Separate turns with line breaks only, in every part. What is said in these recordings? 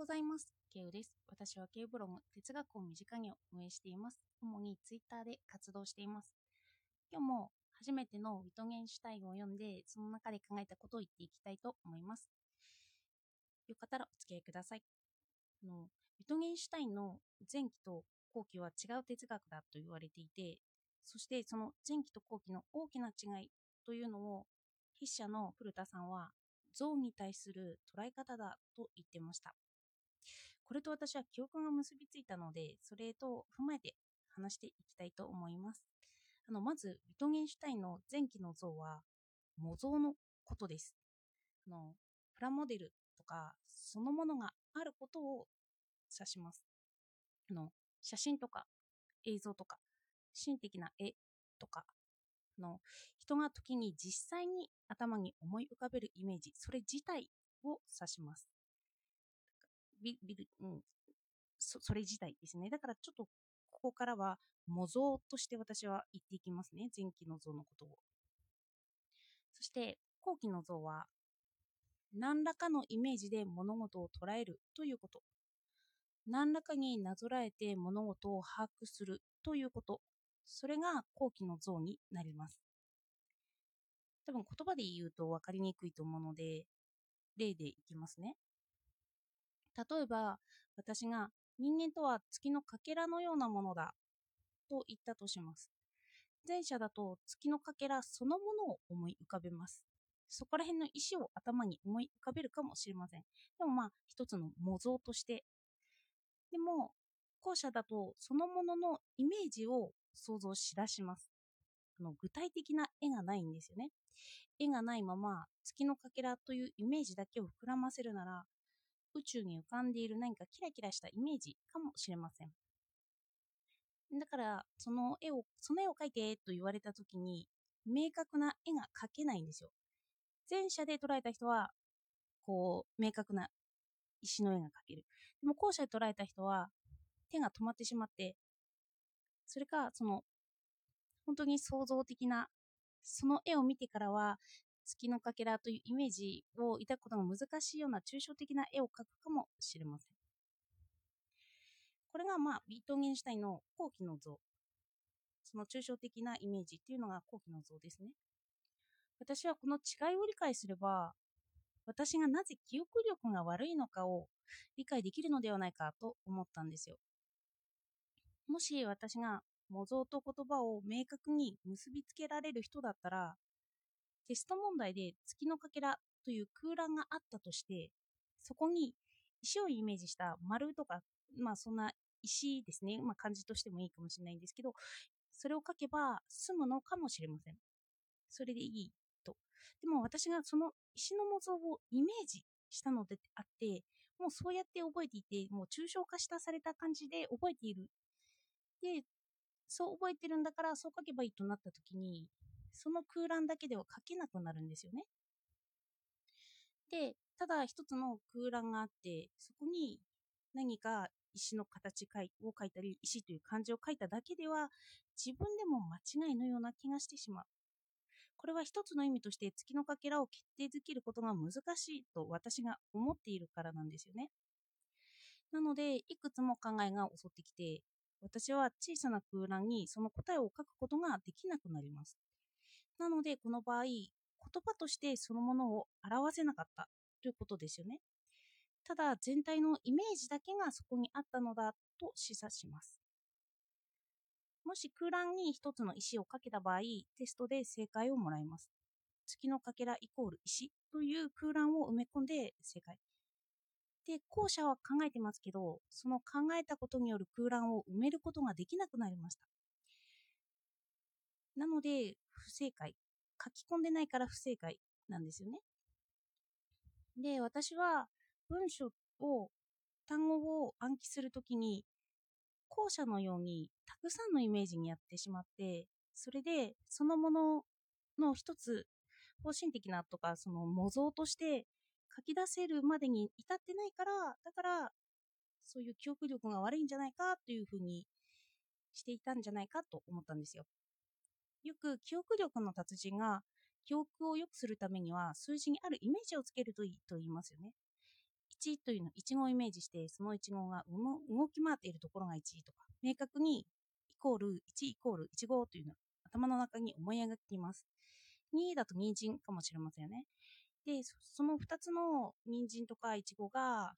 ございます。ケウです。私はケウブログ、哲学を身近に運営しています。主にツイッターで活動しています。今日も初めてのウィトゲンシュタインを読んで、その中で考えたことを言っていきたいと思います。よかったらお付き合いください。あのウィトゲンシュタインの前期と後期は違う哲学だと言われていて、そしてその前期と後期の大きな違いというのを筆者の古田さんは像に対する捉え方だと言ってました。これと私は記憶が結びついたので、それと踏まえて話していきたいと思います。あのまず、ウィトゲンシュタインの前期の像は模造のことです。あのプラモデルとかそのものがあることを指します。あの写真とか映像とか心的な絵とかの人が時に実際に頭に思い浮かべるイメージそれ自体を指しますビビル、うん。そ、それ自体ですね。だからちょっとここからは模造として私は言っていきますね。前期の像のことを。そして後期の像は何らかのイメージで物事を捉えるということ。何らかになぞらえて物事を把握するということ。それが後期の像になります。多分言葉で言うと分かりにくいと思うので例でいきますね。例えば私が人間とは月のかけらのようなものだと言ったとします。前者だと月のかけらそのものを思い浮かべます。そこら辺の石を頭に思い浮かべるかもしれません。でもまあ一つの模造として。でも後者だとそのもののイメージを想像しだします。あの具体的な絵がないんですよね。絵がないまま月のかけらというイメージだけを膨らませるなら宇宙に浮かんでいる何かキラキラしたイメージかもしれません。だからその絵をその絵を描いてと言われた時に明確な絵が描けないんですよ。前者で捉えた人はこう明確な石の絵が描ける。でも後者で捉えた人は手が止まってしまってそれかその本当に創造的なその絵を見てからは月のかけらというイメージを抱くことが難しいような抽象的な絵を描くかもしれません。これがまあビートゲンシュタインの後期の像。その抽象的なイメージっていうのが後期の像ですね。私はこの違いを理解すれば私がなぜ記憶力が悪いのかを理解できるのではないかと思ったんですよ。もし私が模造と言葉を明確に結びつけられる人だったらテスト問題で月のかけらという空欄があったとしてそこに石をイメージした丸とかまあそんな石ですね、まあ、漢字としてもいいかもしれないんですけどそれを書けば済むのかもしれません。それでいいと。でも私がその石の模造をイメージしたのであってもうそうやって覚えていてもう抽象化したされた感じで覚えている。でそう覚えてるんだからそう書けばいいとなった時にその空欄だけでは書けなくなるんですよね。でただ一つの空欄があってそこに何か石の形を書いたり石という漢字を書いただけでは自分でも間違いのような気がしてしまう。これは一つの意味として月のかけらを決定づけることが難しいと私が思っているからなんですよね。なのでいくつも考えが襲ってきて私は小さな空欄にその答えを書くことができなくなります。なのでこの場合言葉としてそのものを表せなかったということですよね。ただ全体のイメージだけがそこにあったのだと示唆します。もし空欄に一つの石をかけた場合テストで正解をもらいます。月のかけらイコール石という空欄を埋め込んで正解。で後者は考えてますけどその考えたことによる空欄を埋めることができなくなりました。なので不正解。書き込んでないから不正解なんですよね。で私は文章を単語を暗記するときに後者のようにたくさんのイメージにやってしまってそれでそのものの一つ方針的なとかその模造として書き出せるまでに至ってないからだからそういう記憶力が悪いんじゃないかというふうにしていたんじゃないかと思ったんですよ。よく記憶力の達人が記憶を良くするためには数字にあるイメージをつけるといいと言いますよね1というのは1号をイメージして、その1号が動き回っているところが1とか、明確にイコール1イコール1号というのは頭の中に思い描きます。2だと人参かもしれませんよね。で、その2つの人参とかイチゴが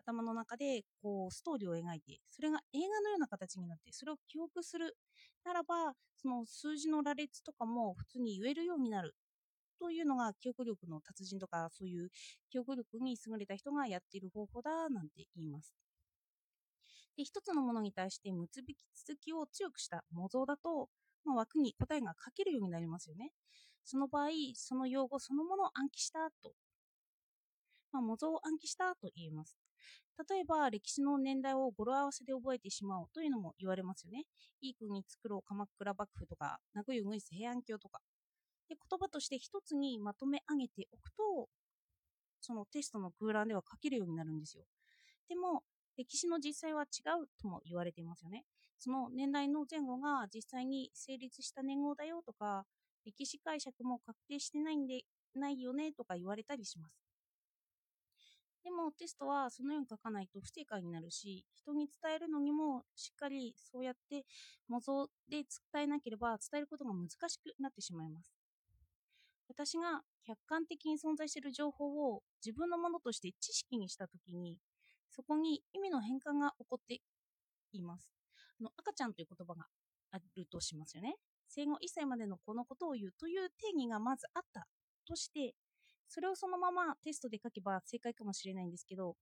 頭の中でこうストーリーを描いて、それが映画のような形になって、それを記憶するならば、その数字の羅列とかも普通に言えるようになるというのが記憶力の達人とかそういう記憶力に優れた人がやっている方法だなんて言います。で一つのものに対して結びつきを強くした模造だと、まあ、枠に答えが書けるようになりますよね。その場合、その用語そのものを暗記したと、まあ、模造を暗記したと言います。例えば、歴史の年代を語呂合わせで覚えてしまおうというのも言われますよね。いい国作ろう鎌倉幕府とか、名古屋ウグイス平安京とか。で、言葉として一つにまとめ上げておくと、そのテストの空欄では書けるようになるんですよ。でも、歴史の実際は違うとも言われていますよね。その年代の前後が実際に成立した年号だよとか、歴史解釈も確定してないんで、ないよねとか言われたりします。でもテストはそのように書かないと不正解になるし、人に伝えるのにもしっかりそうやって模造で伝えなければ伝えることが難しくなってしまいます。私が客観的に存在している情報を自分のものとして知識にしたときに、そこに意味の変換が起こっています。あの赤ちゃんという言葉があるとしますよね。生後1歳までの子のことを言うという定義がまずあったとして、それをそのままテストで書けば正解かもしれないんですけど、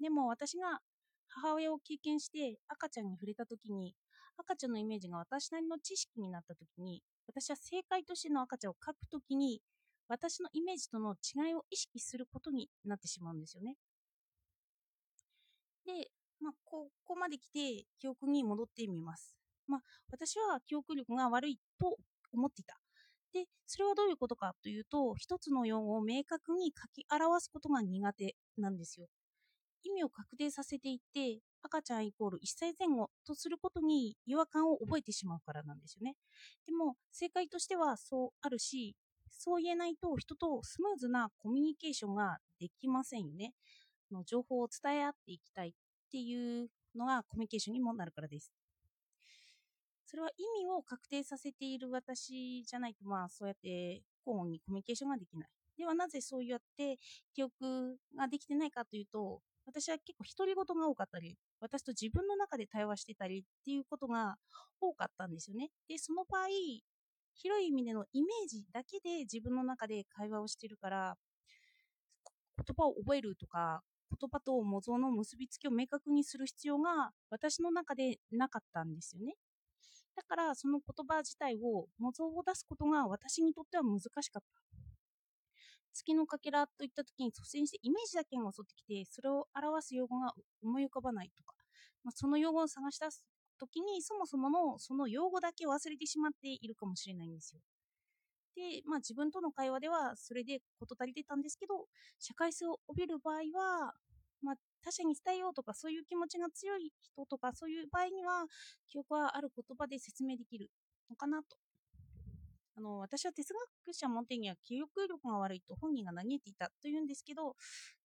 でも私が母親を経験して赤ちゃんに触れた時に、赤ちゃんのイメージが私なりの知識になった時に、私は正解としての赤ちゃんを書く時に、私のイメージとの違いを意識することになってしまうんですよね。で、まあ、ここまで来て記憶に戻ってみます。まあ、私は記憶力が悪いと思っていた。で、それはどういうことかというと、一つの用語を明確に書き表すことが苦手なんですよ。意味を確定させていって、赤ちゃんイコール1歳前後とすることに違和感を覚えてしまうからなんですよね。でも、正解としてはそうあるし、そう言えないと人とスムーズなコミュニケーションができませんよね。の情報を伝え合っていきたいっていうのがコミュニケーションにもなるからです。それは意味を確定させている私じゃないと、まあ、そうやって交互にコミュニケーションができない。ではなぜそうやって記憶ができてないかというと、私は結構独り言が多かったり、私と自分の中で対話してたりっていうことが多かったんですよね。で、その場合、広い意味でのイメージだけで自分の中で会話をしてるから、言葉を覚えるとか、言葉と模造の結びつきを明確にする必要が私の中でなかったんですよね。だからその言葉自体を模造を出すことが私にとっては難しかった。月のかけらといった時に率先してイメージだけが襲ってきてそれを表す用語が思い浮かばないとか、まあ、その用語を探し出す時にそもそものその用語だけ忘れてしまっているかもしれないんですよ。で、まあ自分との会話ではそれで事足りてたんですけど、社会性を帯びる場合は、まあ他者に伝えようとかそういう気持ちが強い人とかそういう場合には記憶はある言葉で説明できるのかなと。あの私は哲学者モテには記憶力が悪いと本人が嘆いていたというんですけど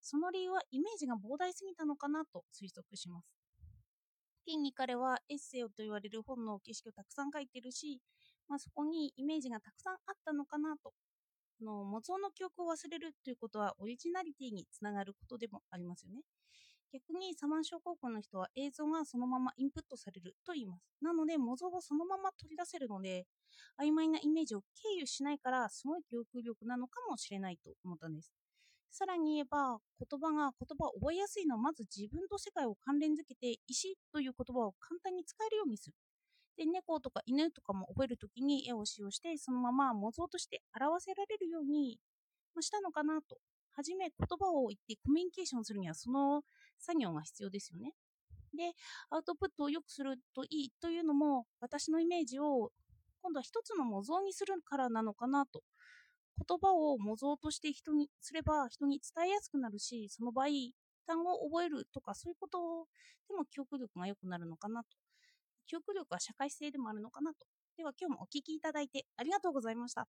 その理由はイメージが膨大すぎたのかなと推測します。現に彼はエッセイと言われる本の景色をたくさん書いてるし、まあ、そこにイメージがたくさんあったのかなと。の模造の記憶を忘れるということはオリジナリティにつながることでもありますよね。逆にサマン症候群の人は映像がそのままインプットされると言います。なので模造をそのまま取り出せるので、曖昧なイメージを経由しないからすごい記憶力なのかもしれないと思ったんです。さらに言えば、言葉が言葉を覚えやすいのはまず自分と世界を関連づけて石という言葉を簡単に使えるようにする。で、猫とか犬とかも覚えるときに絵を使用して、そのまま模造として表せられるように、したのかなと。はじめ言葉を言ってコミュニケーションするにはその作業が必要ですよね。で、アウトプットを良くするといいというのも、私のイメージを今度は一つの模造にするからなのかなと。言葉を模造として人にすれば人に伝えやすくなるし、その場合、単語を覚えるとかそういうことでも記憶力が良くなるのかなと。記憶力は社会性でもあるのかなと。では今日もお聴きいただいてありがとうございました。